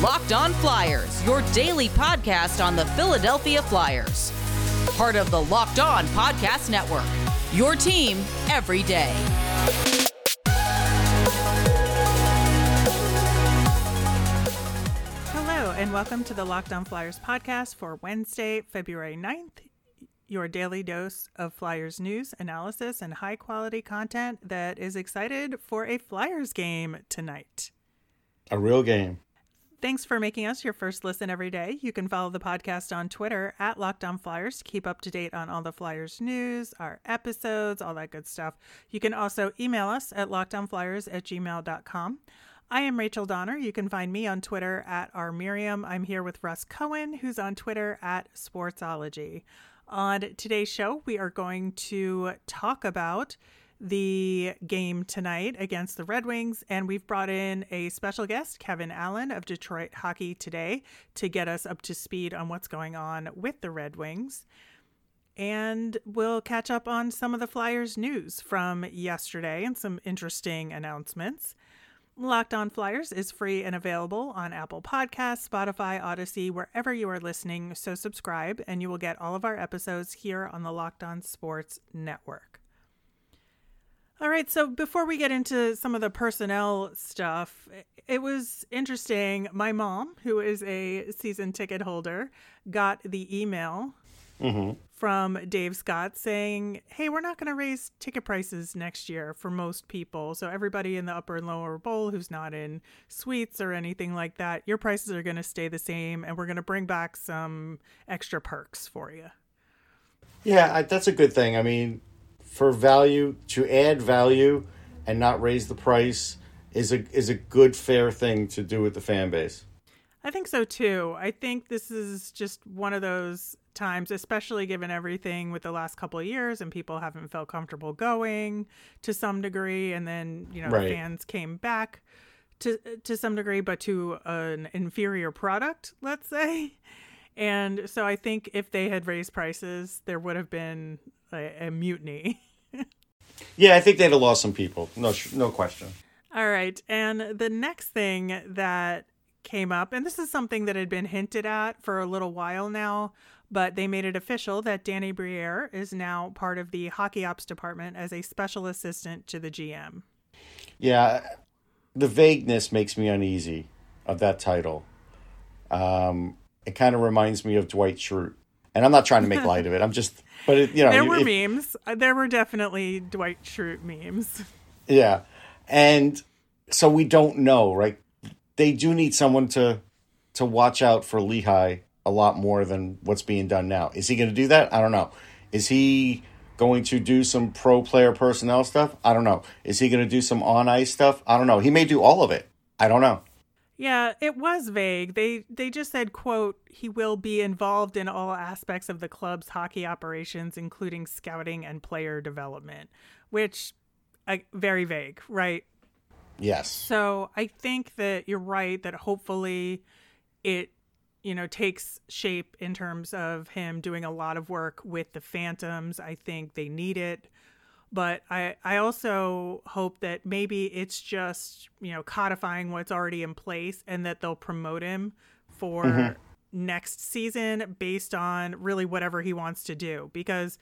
Locked On Flyers, your daily podcast on the Philadelphia Flyers. Part of the Locked On Podcast Network. Your team every day. Hello, and welcome to the Locked On Flyers podcast for Wednesday, February 9th. Your daily dose of Flyers news, analysis, and high quality content that is excited for a Flyers game tonight. A real game. Thanks for making us your first listen every day. You can follow the podcast on Twitter at Locked On Flyers to keep up to date on all the Flyers news, our episodes, all that good stuff. You can also email us at lockedonflyers at gmail.com. I am Rachel Donner. You can find me on Twitter at R Miriam. I'm here with Russ Cohen, who's on Twitter at Sportsology. On today's show, we are going to talk about the game tonight against the Red Wings, and we've brought in a special guest, Kevin Allen of Detroit Hockey Today, to get us up to speed on what's going on with the Red Wings. And we'll catch up on some of the Flyers news from yesterday and some interesting announcements. Locked On Flyers is free and available on Apple Podcasts, Spotify, Audacy, wherever you are listening. So subscribe, and you will get all of our episodes here on the Locked On Sports Network. All right, so before we get into some of the personnel stuff, it was interesting. My mom, who is a season ticket holder, got the email Mm-hmm. from Dave Scott saying, Hey, we're not going to raise ticket prices next year for most people. So, everybody in the upper and lower bowl who's not in suites or anything like that, your prices are going to stay the same. And we're going to bring back some extra perks for you. Yeah, I, that's a good thing. I mean, for value to add value and not raise the price is a is a good fair thing to do with the fan base. I think so too. I think this is just one of those times, especially given everything with the last couple of years and people haven't felt comfortable going to some degree. And then, you know, Right. fans came back to, to some degree, but to an inferior product, let's say. And so I think if they had raised prices, there would have been a, a mutiny. Yeah, I think they'd have lost some people. No, no question. All right. And the next thing that came up, and this is something that had been hinted at for a little while now, but they made it official that Danny Briere is now part of the hockey ops department as a special assistant to the GM. Yeah, the vagueness makes me uneasy of that title. Um, it kind of reminds me of Dwight Schrute, and I'm not trying to make light of it. I'm just, but it, you know, There were it- memes. Uh, There were definitely Dwight Schrute memes. Yeah. And so we don't know, right? They do need someone to to watch out for Lehigh a lot more than what's being done now. Is he going to do that? I don't know. Is he going to do some pro player personnel stuff? I don't know. Is he going to do some on ice stuff? I don't know. He may do all of it. I don't know. Yeah, it was vague. They they just said, "quote He will be involved in all aspects of the club's hockey operations, including scouting and player development," which, uh, very vague, right? Yes. So I think that you're right that hopefully it you know takes shape in terms of him doing a lot of work with the Phantoms. I think they need it. But I, I also hope that maybe it's just, you know, codifying what's already in place and that they'll promote him for mm-hmm. next season based on really whatever he wants to do. Because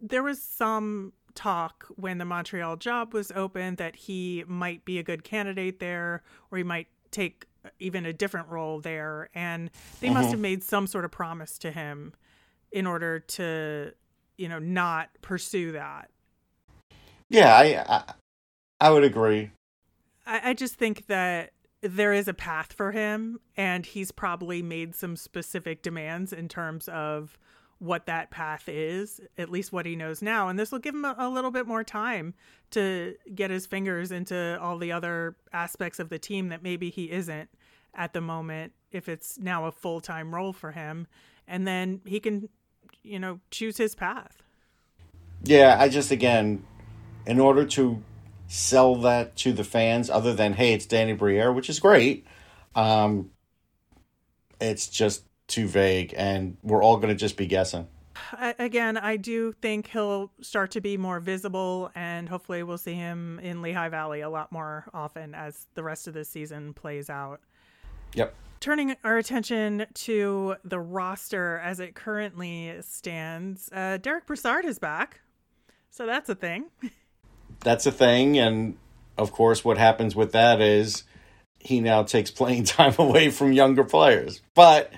there was some talk when the Montreal job was open that he might be a good candidate there or he might take even a different role there. And they must mm-hmm. have made some sort of promise to him in order to you know not pursue that Yeah, I I, I would agree. I, I just think that there is a path for him and he's probably made some specific demands in terms of what that path is, at least what he knows now. And this will give him a, a little bit more time to get his fingers into all the other aspects of the team that maybe he isn't at the moment if it's now a full time role for him. And then he can, you know, choose his path. Yeah, I just again, in order to sell that to the fans, other than hey, it's Danny Briere, which is great, um, it's just too vague, and we're all going to just be guessing. Again, I do think he'll start to be more visible, and hopefully, we'll see him in Lehigh Valley a lot more often as the rest of the season plays out. Yep. turning our attention to the roster as it currently stands, uh, Derek Brassard is back. So that's a thing. That's a thing. And of course, what happens with that is he now takes playing time away from younger players. But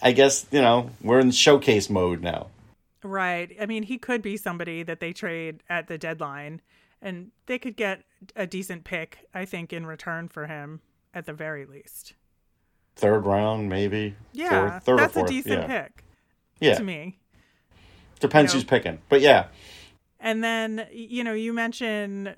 I guess, you know, we're in showcase mode now. Right. I mean, he could be somebody that they trade at the deadline and they could get a decent pick, I think, in return for him at the very least. Third round, maybe. Yeah, third that's or fourth. a decent yeah. pick Yeah, to me. depends you know. who's picking. But yeah, And then, you know, you mentioned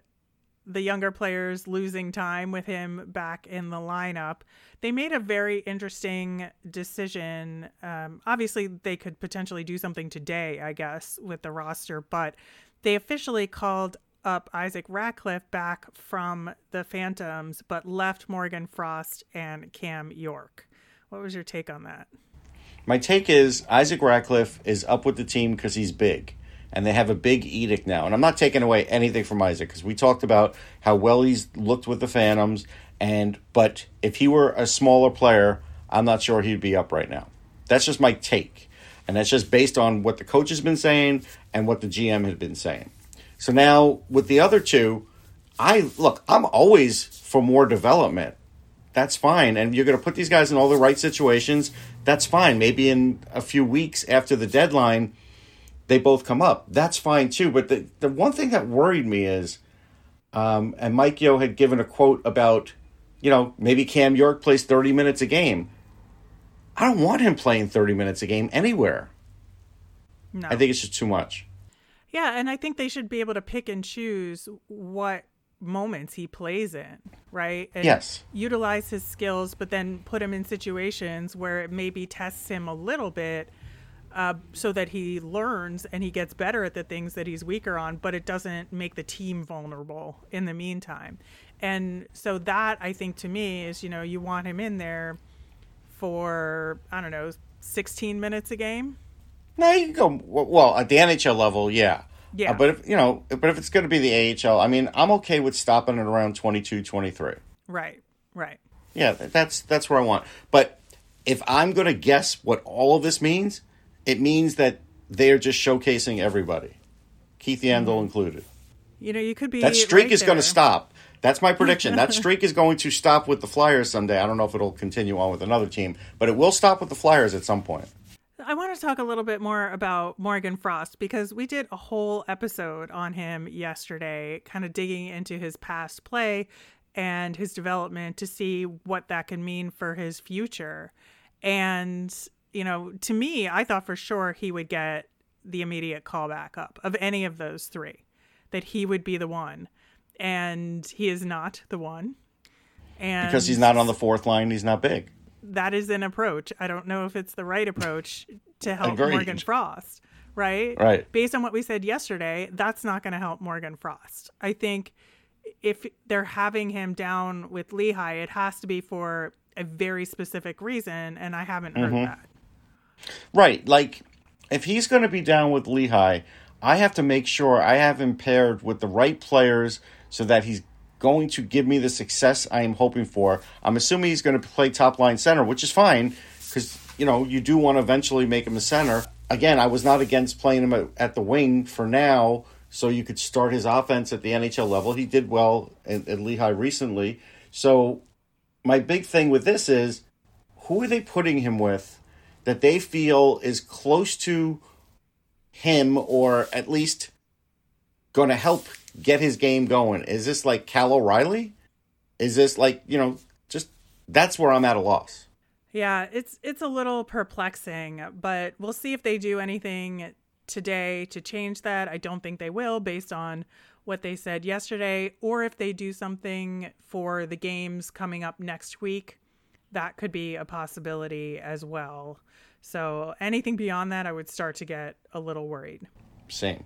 the younger players losing time with him back in the lineup. They made a very interesting decision. Um, obviously, they could potentially do something today, I guess, with the roster, but they officially called up Isaac Ratcliffe back from the Phantoms, but left Morgan Frost and Cam York. What was your take on that? my take is Isaac Ratcliffe is up with the team because he's big. And they have a big edict now. And I'm not taking away anything from Isaac because we talked about how well he's looked with the Phantoms. And but if he were a smaller player, I'm not sure he'd be up right now. That's just my take. And that's just based on what the coach has been saying and what the GM has been saying. So now with the other two, I look, I'm always for more development. That's fine. And you're going to put these guys in all the right situations. That's fine. Maybe in a few weeks after the deadline, they both come up. That's fine too. But the, the one thing that worried me is, um, and Mike Yeo had given a quote about, you know, maybe Cam York plays 30 minutes a game. I don't want him playing 30 minutes a game anywhere. No. I think it's just too much. Yeah, and I think they should be able to pick and choose what moments he plays in, right? And Yes. Utilize his skills, but then put him in situations where it maybe tests him a little bit uh, so that he learns and he gets better at the things that he's weaker on, but it doesn't make the team vulnerable in the meantime. And so that, I think, to me, is, you know, you want him in there for, I don't know, 16 minutes a game. No, you can go well at the NHL level, yeah. Yeah. Uh, but if you know, but if it's going to be the AHL, I mean, I'm okay with stopping it around 22, 23. Right, right. Yeah, that's that's where I want. But if I'm going to guess what all of this means, it means that they're just showcasing everybody, Keith Yandle mm-hmm. included. You know, you could be That streak right is going to stop. That's my prediction. that streak is going to stop with the Flyers someday. I don't know if it'll continue on with another team, but it will stop with the Flyers at some point. I want to talk a little bit more about Morgan Frost because we did a whole episode on him yesterday, kind of digging into his past play and his development to see what that can mean for his future. And, you know, to me, I thought for sure he would get the immediate call back up of any of those three, that he would be the one. And he is not the one. And Because he's not on the fourth line, he's not big. that is an approach. I don't know if it's the right approach to help Agreed. Morgan Frost, right? Right. Based on what we said yesterday, that's not going to help Morgan Frost. I think if they're having him down with Lehigh, it has to be for a very specific reason, and I haven't heard Mm-hmm. that. Right. Like, if he's going to be down with Lehigh, I have to make sure I have him paired with the right players so that he's going to give me the success I am hoping for. I'm assuming he's going to play top line center, which is fine because, you know, you do want to eventually make him a center. Again, I was not against playing him at, the wing for now so you could start his offense at the NHL level. He did well at, at Lehigh recently. So, my big thing with this is who are they putting him with that they feel is close to him or at least going to help get his game going? Is this like Cal O'Reilly? Is this like, you know, just that's where I'm at a loss. Yeah, it's it's a little perplexing, but we'll see if they do anything today to change that. I don't think they will based on what they said yesterday or if they do something for the games coming up next week. That could be a possibility as well. So, anything beyond that, I would start to get a little worried. Same.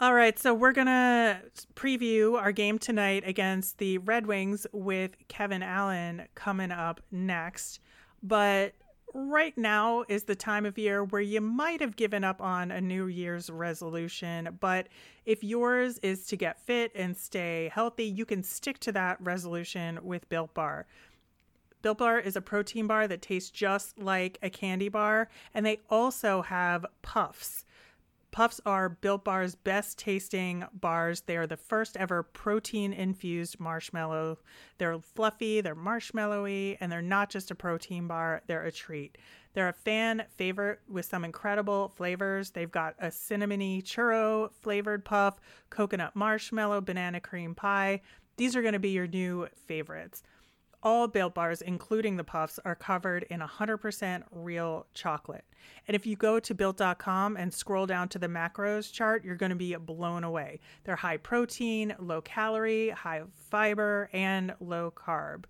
All right, so we're going to preview our game tonight against the Red Wings with Kevin Allen coming up next. But right now is the time of year where you might have given up on a New Year's resolution. But if yours is to get fit and stay healthy, you can stick to that resolution with Built Bar. Built Bar is a protein bar that tastes just like a candy bar, and they also have puffs. Puffs are Built Bar's best tasting bars. They are the first ever protein infused marshmallow. They're fluffy, they're marshmallowy, and they're not just a protein bar, they're a treat. They're a fan favorite with some incredible flavors. They've got a cinnamony churro flavored puff, coconut marshmallow, banana cream pie. These are going to be your new favorites. All Built Bars, including the puffs, are covered in 100% real chocolate. And if you go to built.com and scroll down to the macros chart, you're going to be blown away. They're high protein, low calorie, high fiber, and low carb.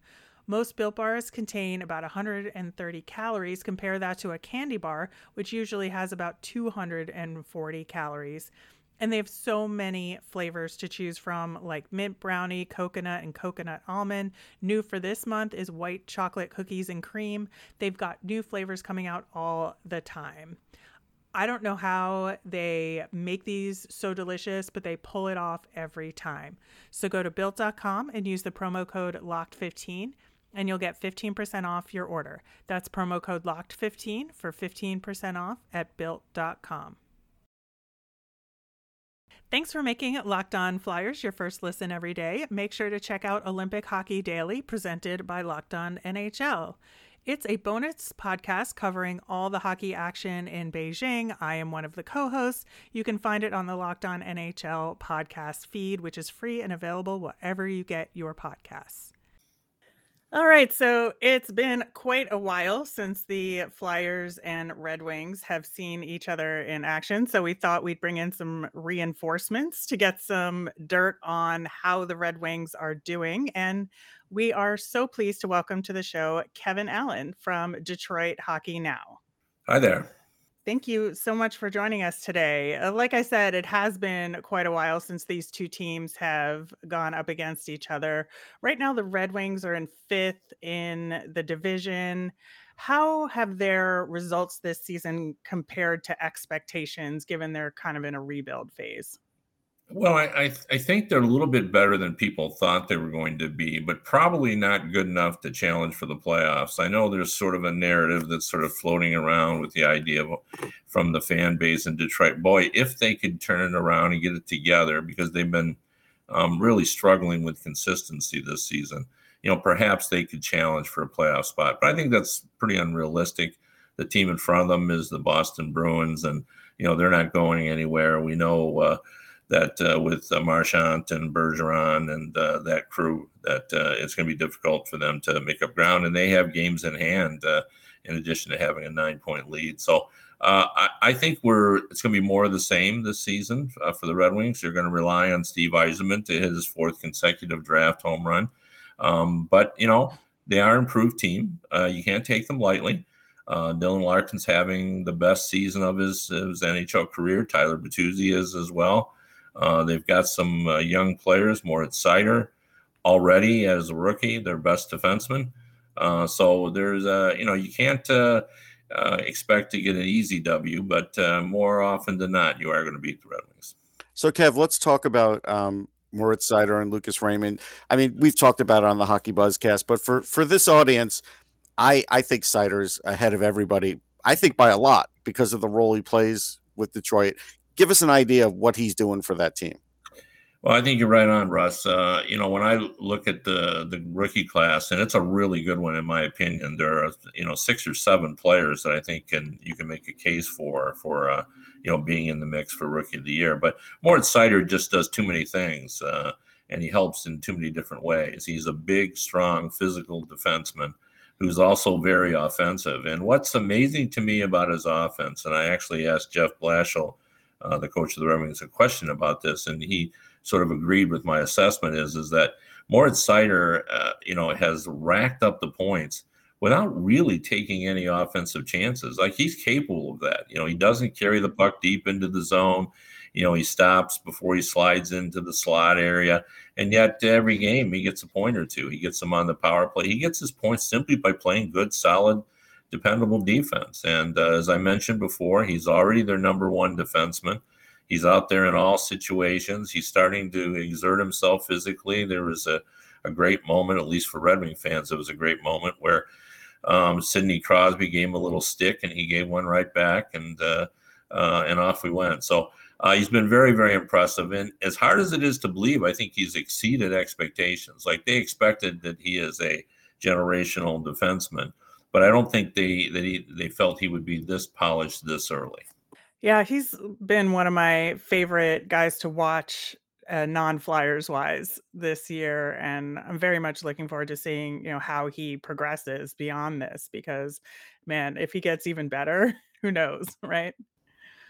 Most built bars contain about 130 calories. Compare that to a candy bar, which usually has about 240 calories. And they have so many flavors to choose from, like mint brownie, coconut, and coconut almond. New for this month is white chocolate cookies and cream. They've got new flavors coming out all the time. I don't know how they make these so delicious, but they pull it off every time. So go to built.com and use the promo code LOCKED15 and you'll get 15% off your order. That's promo code LOCKED15 for 15% off at built.com. Thanks for making Locked On Flyers your first listen every day. Make sure to check out Olympic Hockey Daily presented by Locked On NHL. It's a bonus podcast covering all the hockey action in Beijing. I am one of the co hosts. You can find it on the Locked On NHL podcast feed, which is free and available wherever you get your podcasts. All right, so it's been quite a while since the Flyers and Red Wings have seen each other in action. So we thought we'd bring in some reinforcements to get some dirt on how the Red Wings are doing. And we are so pleased to welcome to the show Kevin Allen from Detroit Hockey Now. Hi there. Thank you so much for joining us today. Uh, like I said, it has been quite a while since these two teams have gone up against each other. Right now, the Red Wings are in fifth in the division. How have their results this season compared to expectations, given they're kind of in a rebuild phase? Well, I, I, I think they're a little bit better than people thought they were going to be, but probably not good enough to challenge for the playoffs. I know there's sort of a narrative that's sort of floating around with the idea of from the fan base in Detroit. Boy, if they could turn it around and get it together, because they've been um, really struggling with consistency this season, you know, perhaps they could challenge for a playoff spot. But I think that's pretty unrealistic. The team in front of them is the Boston Bruins, and you know they're not going anywhere. We know. Uh, that uh, with uh, Marchand and Bergeron and uh, that crew, that uh, it's going to be difficult for them to make up ground. And they have games in hand uh, in addition to having a nine point lead. So uh, I, I, think we're it's going to be more of the same this season for the Red Wings. They're going to rely on Steve Yzerman to hit his fourth consecutive draft home run. Um, but, you know, they are an improved team. you can't take them lightly. Uh, Dylan Larkin's having the best season of his, his NHL career. Tyler Bertuzzi is as well. Uh, they've got some uh, young players, Moritz Seider already as a rookie, their best defenseman. Uh, so there's a, you know, you can't uh, uh, expect to get an easy W, but uh, more often than not, you are going to beat the Red Wings. So, Kev, let's talk about um, Moritz Seider and Lucas Raymond. I mean, we've talked about it on the Hockey Buzzcast, but for for this audience, I I think Seider's ahead of everybody. I think by a lot because of the role he plays with Detroit give us an idea of what he's doing for that team. Well, I think you're right on, Russ. Uh, you know, when I look at the the rookie class, and it's a really good one in my opinion. There are you know six or seven players that I think can you can make a case for for uh, you know being in the mix for rookie of the year. But Moritz Seider just does too many things, uh, and he helps in too many different ways. He's a big, strong, physical defenseman who's also very offensive. And what's amazing to me about his offense, and I actually asked Jeff Blashill uh, the coach of the Red Wings, a question about this, and he sort of agreed with my assessment. Is is that Moritz Seider, uh, you know, has racked up the points without really taking any offensive chances. Like he's capable of that. You know, he doesn't carry the puck deep into the zone. You know, he stops before he slides into the slot area. And yet, every game, he gets a point or two. He gets them on the power play. He gets his points simply by playing good, solid dependable defense. And uh, as I mentioned before, he's already their number one defenseman. He's out there in all situations. He's starting to exert himself physically. There was a, a great moment, at least for Red Wing fans. It was a great moment where um, Sidney Crosby gave him a little stick, and he gave one right back, and uh, uh, and off we went. So uh, he's been very, very impressive. And as hard as it is to believe, I think he's exceeded expectations. Like they expected that he is a generational defenseman, but I don't think they that he they felt he would be this polished this early. Yeah, he's been one of my favorite guys to watch uh, non-flyers wise this year and i'm very much looking forward to seeing you know how he progresses beyond this because man if he gets even better who knows right?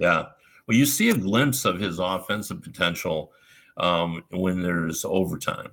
Yeah. Well you see a glimpse of his offensive potential um, when there's overtime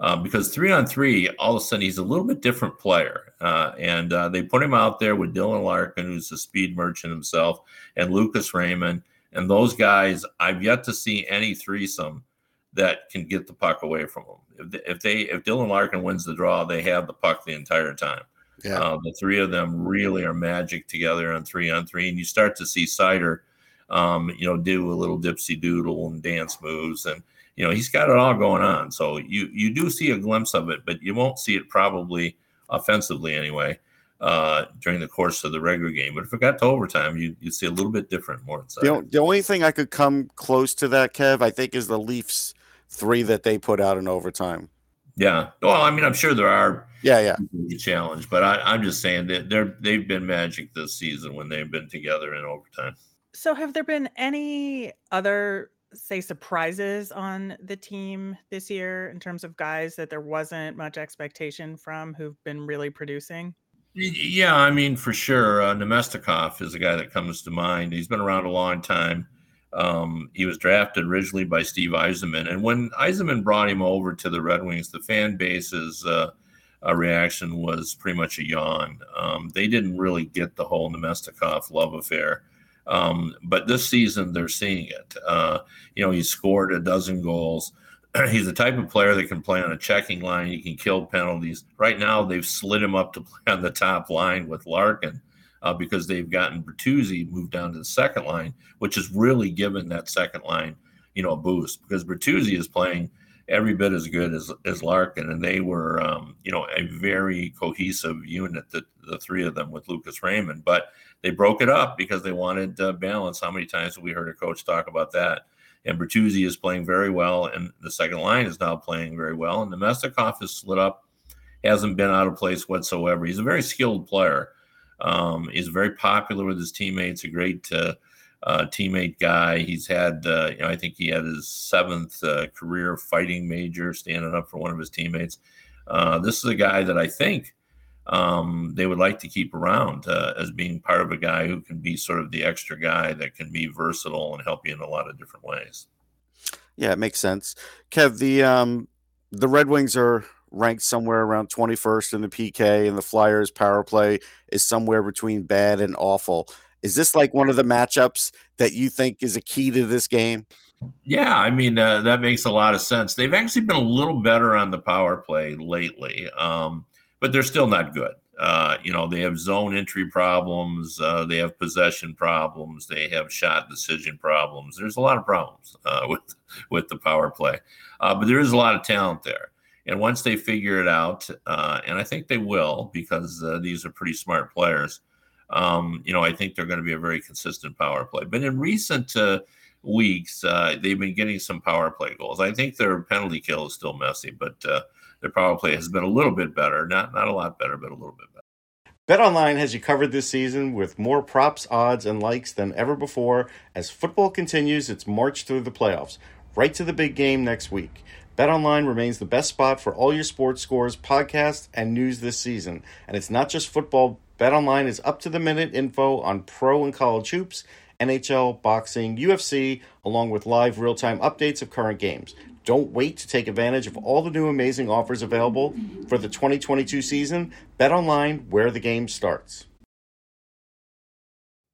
uh, because three on three, all of a sudden he's a little bit different player. Uh, and uh, they put him out there with Dylan Larkin, who's a speed merchant himself, and Lucas Raymond. And those guys, I've yet to see any threesome that can get the puck away from them. If they, if, they, if Dylan Larkin wins the draw, they have the puck the entire time. Yeah. Uh, the three of them really are magic together on three on three, and you start to see Seider, um, you know, do a little dipsy doodle and dance moves, and you know he's got it all going on. So you you do see a glimpse of it, but you won't see it probably offensively anyway uh, during the course of the regular game. But if it got to overtime, you you see a little bit different more. The, the only thing I could come close to that, Kev, I think, is the Leafs three that they put out in overtime. Yeah. Well, I mean, I'm sure there are. Yeah, yeah. Challenge, but I, I'm just saying that they're they've been magic this season when they've been together in overtime. So, have there been any other say surprises on the team this year in terms of guys that there wasn't much expectation from who've been really producing? Yeah, I mean for sure. Uh, Namestnikov is a guy that comes to mind. He's been around a long time. Um, he was drafted originally by Steve Yzerman, and when Yzerman brought him over to the Red Wings, the fan base's uh, uh, reaction was pretty much a yawn. Um, they didn't really get the whole Namestnikov love affair. Um, but this season, they're seeing it. Uh, you know, he scored a dozen goals. He's the type of player that can play on a checking line. He can kill penalties. Right now, they've slid him up to play on the top line with Larkin uh, because they've gotten Bertuzzi moved down to the second line, which has really given that second line, you know, a boost because Bertuzzi is playing every bit as good as, as Larkin, and they were, um, you know, a very cohesive unit. That the three of them with Lucas Raymond, but they broke it up because they wanted uh, balance. How many times have we heard a coach talk about that? And Bertuzzi is playing very well, and the second line is now playing very well. And Namestnikov is split up, hasn't been out of place whatsoever. He's a very skilled player. Um, he's very popular with his teammates, a great uh, uh, teammate guy. He's had, uh, you know, I think he had his seventh uh, career fighting major, standing up for one of his teammates. Uh, this is a guy that I think um, they would like to keep around uh, as being part of a guy who can be sort of the extra guy that can be versatile and help you in a lot of different ways. Yeah, it makes sense. Kev, the um, the Red Wings are ranked somewhere around 21st in the PK, and the Flyers power play is somewhere between bad and awful. Is this like one of the matchups that you think is a key to this game? Yeah, I mean uh, that makes a lot of sense. They've actually been a little better on the power play lately, um, but they're still not good. Uh, you know, they have zone entry problems, uh, they have possession problems, they have shot decision problems. There's a lot of problems uh, with with the power play, uh, but there is a lot of talent there. And once they figure it out, uh, and I think they will because these are pretty smart players um, you know, I think they're going to be a very consistent power play. But in recent uh, weeks, uh, they've been getting some power play goals. I think their penalty kill is still messy, but uh, their power play has been a little bit better. Not not a lot better, but a little bit better. BetOnline has you covered this season with more props, odds, and likes than ever before as football continues its march through the playoffs, right to the big game next week. BetOnline remains the best spot for all your sports scores, podcasts, and news this season. And it's not just football BetOnline is up to the minute info on pro and college hoops, NHL, boxing, UFC, along with live real time updates of current games. Don't wait to take advantage of all the new amazing offers available for the 2022 season. Bet online where the game starts.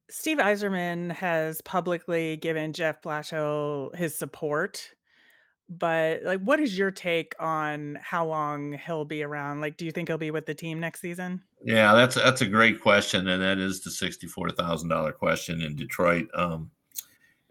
Steve Yzerman has publicly given Jeff Blashill his support but like what is your take on how long he'll be around like do you think he'll be with the team next season yeah that's that's a great question and that is the $64000 question in detroit um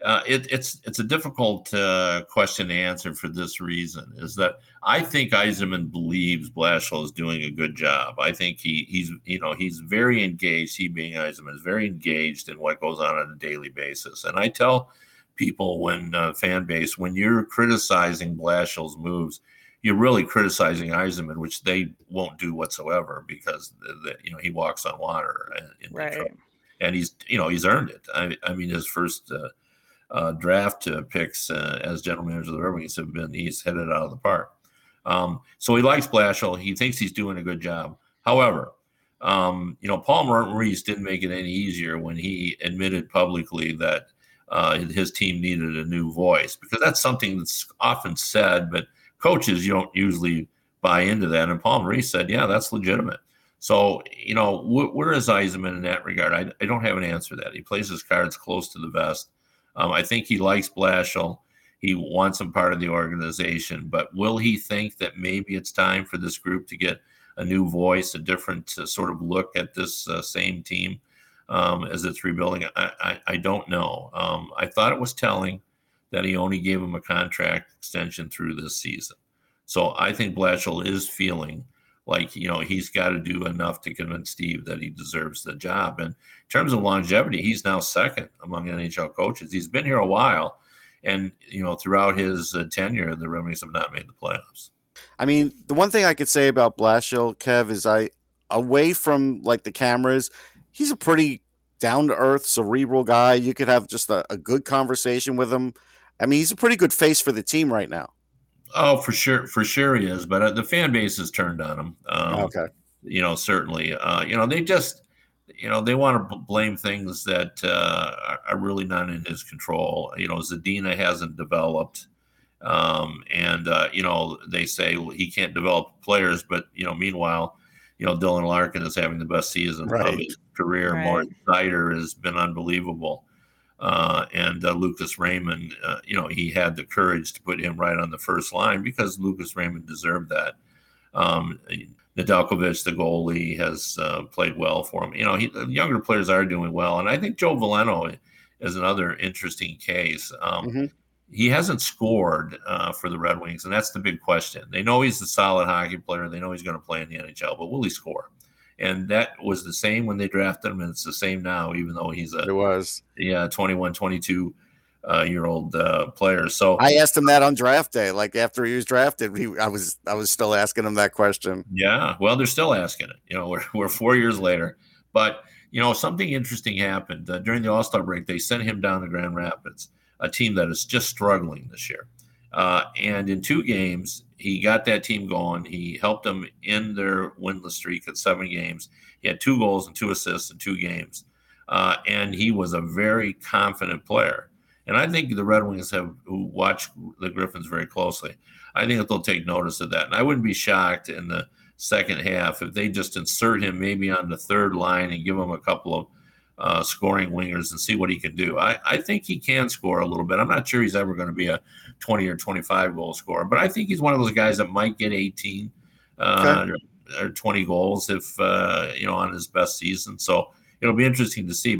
uh, it, it's it's a difficult uh, question to answer for this reason. Is that I think Yzerman believes Blashill is doing a good job. I think he he's you know he's very engaged. He being Yzerman is very engaged in what goes on on a daily basis. And I tell people when uh, fan base when you're criticizing Blashill's moves, you're really criticizing Yzerman, which they won't do whatsoever because the, the, you know he walks on water. right. And he's you know he's earned it. I, I mean his first uh, uh, draft picks uh, as general manager of the Red Wings have been he's headed out of the park. Um, so he likes Blashill. He thinks he's doing a good job. However, um, you know, Paul Maurice didn't make it any easier when he admitted publicly that uh, his team needed a new voice because that's something that's often said, but coaches you don't usually buy into that. And Paul Maurice said, "Yeah, that's legitimate." So you know, wh- where is Yzerman in that regard? I, I don't have an answer to that. He plays his cards close to the vest. Um, I think he likes Blashill. He wants him part of the organization, but will he think that maybe it's time for this group to get a new voice, a different uh, sort of look at this uh, same team um, as it's rebuilding? I, I, I don't know. Um, I thought it was telling that he only gave him a contract extension through this season. So I think Blashill is feeling like you know he's got to do enough to convince Steve that he deserves the job. And in terms of longevity, he's now second among NHL coaches. He's been here a while, and you know throughout his uh, tenure, the Wings have not made the playoffs. I mean, the one thing I could say about Blashill, Kev, is I away from like the cameras, he's a pretty down to earth, cerebral guy. You could have just a, a good conversation with him. I mean, he's a pretty good face for the team right now. Oh, for sure, for sure he is. But uh, the fan base has turned on him. Um, okay. You know, certainly. Uh, you know, they just, you know, they want to blame things that uh, are really not in his control. You know, Zadina hasn't developed, um, and uh, you know they say well, he can't develop players, but you know, meanwhile, you know, Dylan Larkin is having the best season Right. of his career. Right. Moritz Seider has been unbelievable. Uh, and uh, Lucas Raymond, uh, you know, he had the courage to put him right on the first line because Lucas Raymond deserved that. Um, Nedeljkovic, the goalie, has uh, played well for him. You know, he, the younger players are doing well, and I think Joe Veleno is another interesting case. Um, Mhm. He hasn't scored uh, for the Red Wings, and that's the big question. They know he's a solid hockey player. They know he's going to play in the NHL, but will he score? And that was the same when they drafted him, and it's the same now, even though he's a It was. yeah 21, 22 uh, year old uh, player. So I asked him that on draft day. Like after he was drafted, he, I was I was still asking him that question. Yeah, well, they're still asking it. You know, we're, we're four years later, but you know, something interesting happened uh, during the All Star break. They sent him down to Grand Rapids, a team that is just struggling this year. Uh, and in two games, he got that team going. He helped them in their winless streak at seven games. He had two goals and two assists in two games, uh, and he was a very confident player. And I think the Red Wings have who the Griffins very closely. I think they'll take notice of that. And I wouldn't be shocked in the second half if they just insert him maybe on the third line and give him a couple of uh, scoring wingers and see what he can do. I, I think he can score a little bit. I'm not sure he's ever going to be a 20 or 25 goal scorer, but I think he's one of those guys that might get 18 uh, or, or 20 goals if, uh, you know, on his best season. So it'll be interesting to see.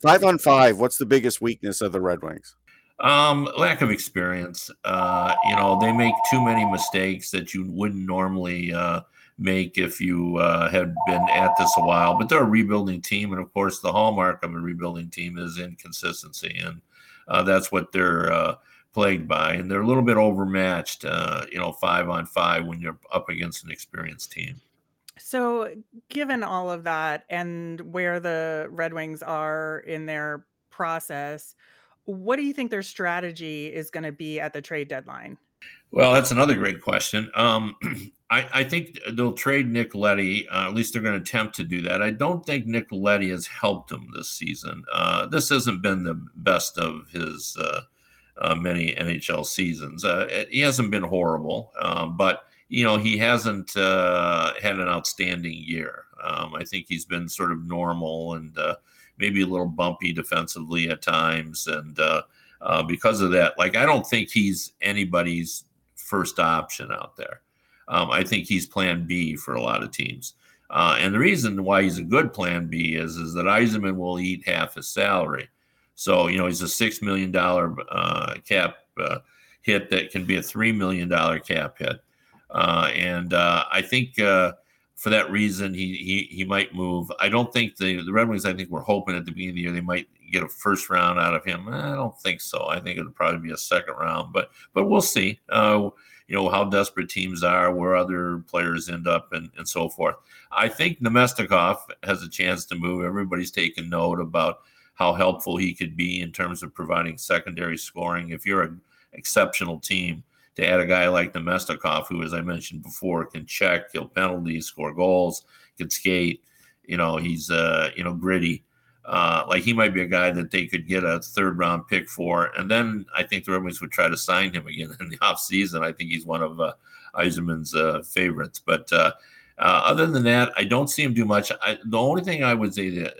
Five on five. What's the biggest weakness of the Red Wings? Um, lack of experience. Uh, you know, they make too many mistakes that you wouldn't normally uh, make if you uh, had been at this a while. But they're a rebuilding team, and of course, the hallmark of a rebuilding team is inconsistency, and uh, that's what they're uh, plagued by. And they're a little bit overmatched. Uh, you know, five on five when you're up against an experienced team. So, given all of that and where the Red Wings are in their process, what do you think their strategy is going to be at the trade deadline? Well, that's another great question. Um, I, I think they'll trade Nick Leddy. Uh, at least they're going to attempt to do that. I don't think Nick Leddy has helped them this season. Uh, this hasn't been the best of his uh, uh, many NHL seasons. Uh, he hasn't been horrible, um, but you know he hasn't uh, had an outstanding year. Um, I think he's been sort of normal and uh, maybe a little bumpy defensively at times, and uh, uh, because of that, like I don't think he's anybody's first option out there. Um, I think he's Plan B for a lot of teams, and the reason why he's a good Plan B is is that Yzerman will eat half his salary. So you know he's a six million dollar uh, cap uh, hit that can be a three million dollar cap hit, uh, and uh, I think uh, for that reason he, he he might move. I don't think the the Red Wings. I think we're hoping at the beginning of the year they might get a first round out of him. I don't think so. I think it'll probably be a second round, but but we'll see. Uh, you know how desperate teams are, where other players end up, and, and so forth. I think Namestnikov has a chance to move. Everybody's taking note about how helpful he could be in terms of providing secondary scoring. If you're an exceptional team, to add a guy like Namestnikov, who, as I mentioned before, can check, kill penalties, score goals, can skate. You know, he's uh, you know gritty. Uh, like he might be a guy that they could get a third round pick for. And then I think the Red Wings would try to sign him again in the offseason. I think he's one of uh, Yzerman's uh, favorites. But uh, uh, other than that, I don't see him do much. I, the only thing I would say that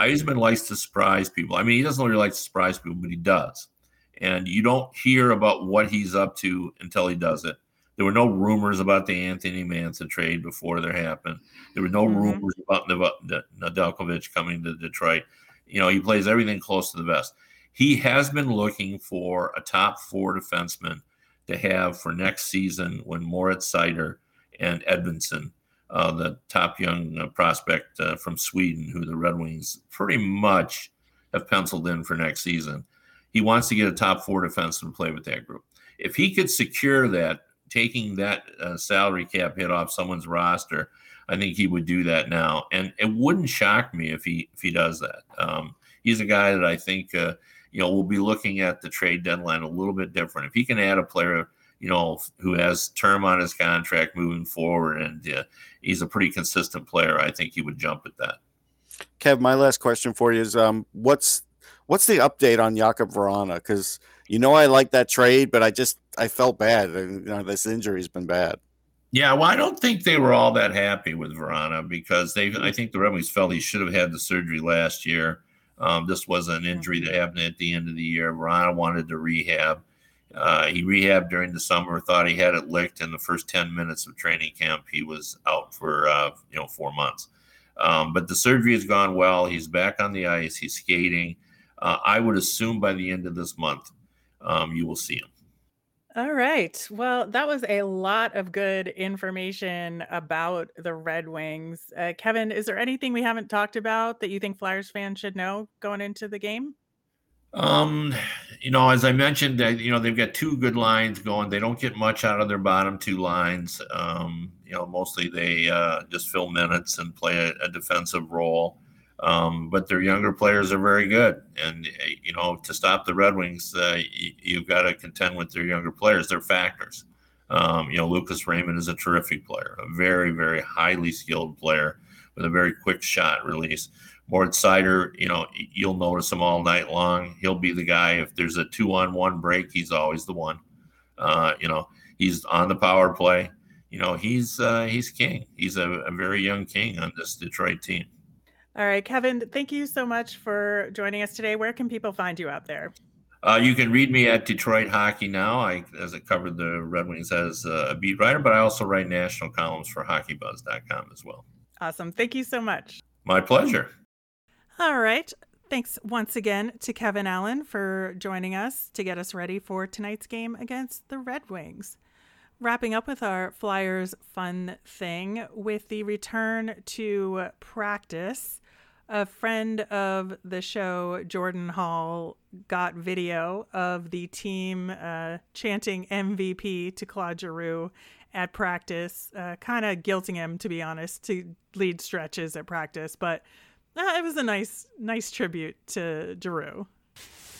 Yzerman likes to surprise people. I mean, he doesn't really like to surprise people, but he does. And you don't hear about what he's up to until he does it. There were no rumors about the Anthony Mantha trade before there happened. There were no mm-hmm. rumors about Nedeljkovic coming to Detroit. You know, he plays everything close to the vest. He has been looking for a top four defenseman to have for next season when Moritz Seider and Edvinsson, uh, the top young uh, prospect uh, from Sweden, who the Red Wings pretty much have penciled in for next season. He wants to get a top four defenseman to play with that group. If he could secure that taking that uh, salary cap hit off someone's roster, I think he would do that now, and it wouldn't shock me if he if he does that. Um, he's a guy that I think uh, you know we'll be looking at the trade deadline a little bit different. If he can add a player, you know, who has term on his contract moving forward, and uh, he's a pretty consistent player, I think he would jump at that. Kev, my last question for you is, um, what's what's the update on Jakub Vrana? Because you know I like that trade, but I just I felt bad. You know, this injury's been bad. Yeah, well, I don't think they were all that happy with Vrana because they. I think the Red Wings felt he should have had the surgery last year. Um, this was an injury that happened at the end of the year. Vrana wanted to rehab. Uh, he rehabbed during the summer. Thought he had it licked in the first ten minutes of training camp. He was out for uh, you know four months. Um, but the surgery has gone well. He's back on the ice. He's skating. Uh, I would assume by the end of this month um, you will see him. All right. Well, that was a lot of good information about the Red Wings. Uh, Kevin, is there anything we haven't talked about that you think Flyers fans should know going into the game? Um, you know, as I mentioned, that you know they've got two good lines going. They don't get much out of their bottom two lines. Um, you know, mostly they uh, just fill minutes and play a, a defensive role. Um, but their younger players are very good, and eh, you know to stop the Red Wings, uh, you, have got to contend with their younger players. They're factors. Um, you know, Lucas Raymond is a terrific player, a very, very highly skilled player with a very quick shot release. Moritz Seider, you know, you'll notice him all night long. He'll be the guy. If there's a two on one break, he's always the one. Uh, you know, he's on the power play. You know, he's uh, he's king. He's a, a very young king on this Detroit team. All right, Kevin, thank you so much for joining us today. Where can people find you out there? Uh, you can read me at Detroit Hockey Now. I, as I covered the Red Wings as a beat writer, but I also write national columns for HockeyBuzz.com as well. Awesome. Thank you so much. My pleasure. All right. Thanks once again to Kevin Allen for joining us to get us ready for tonight's game against the Red Wings. Wrapping up with our Flyers fun thing with the return to practice a friend of the show, Jordan Hall, got video of the team uh, chanting MVP to Claude Giroux at practice, uh, kind of guilting him, to be honest, to lead stretches at practice. But it was a nice, nice tribute to Giroux.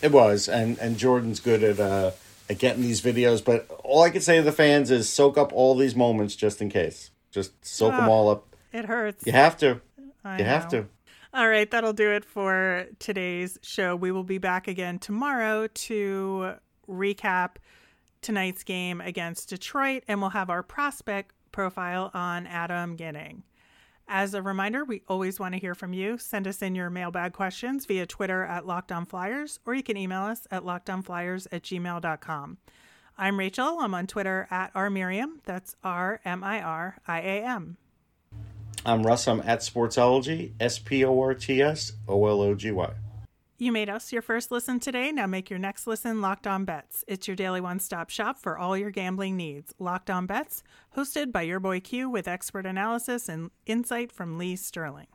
It was, and and Jordan's good at uh, at getting these videos. But all I can say to the fans is soak up all these moments just in case. Just soak them all up. It hurts. You have to. I you know. have to. All right, that'll do it for today's show. We will be back again tomorrow to recap tonight's game against Detroit, and we'll have our prospect profile on Adam Ginning. As a reminder, we always want to hear from you. Send us in your mailbag questions via Twitter at LockedOnFlyers, or you can email us at lockedonflyers at gmail.com. I'm Rachel. I'm on Twitter at rmiriam. That's R M I R I A M. I'm Russ. I'm at Sportsology, S P O R T S O L O G Y. You made us your first listen today. Now make your next listen Locked On Bets. It's your daily one stop shop for all your gambling needs. Locked On Bets, hosted by your boy Q with expert analysis and insight from Lee Sterling.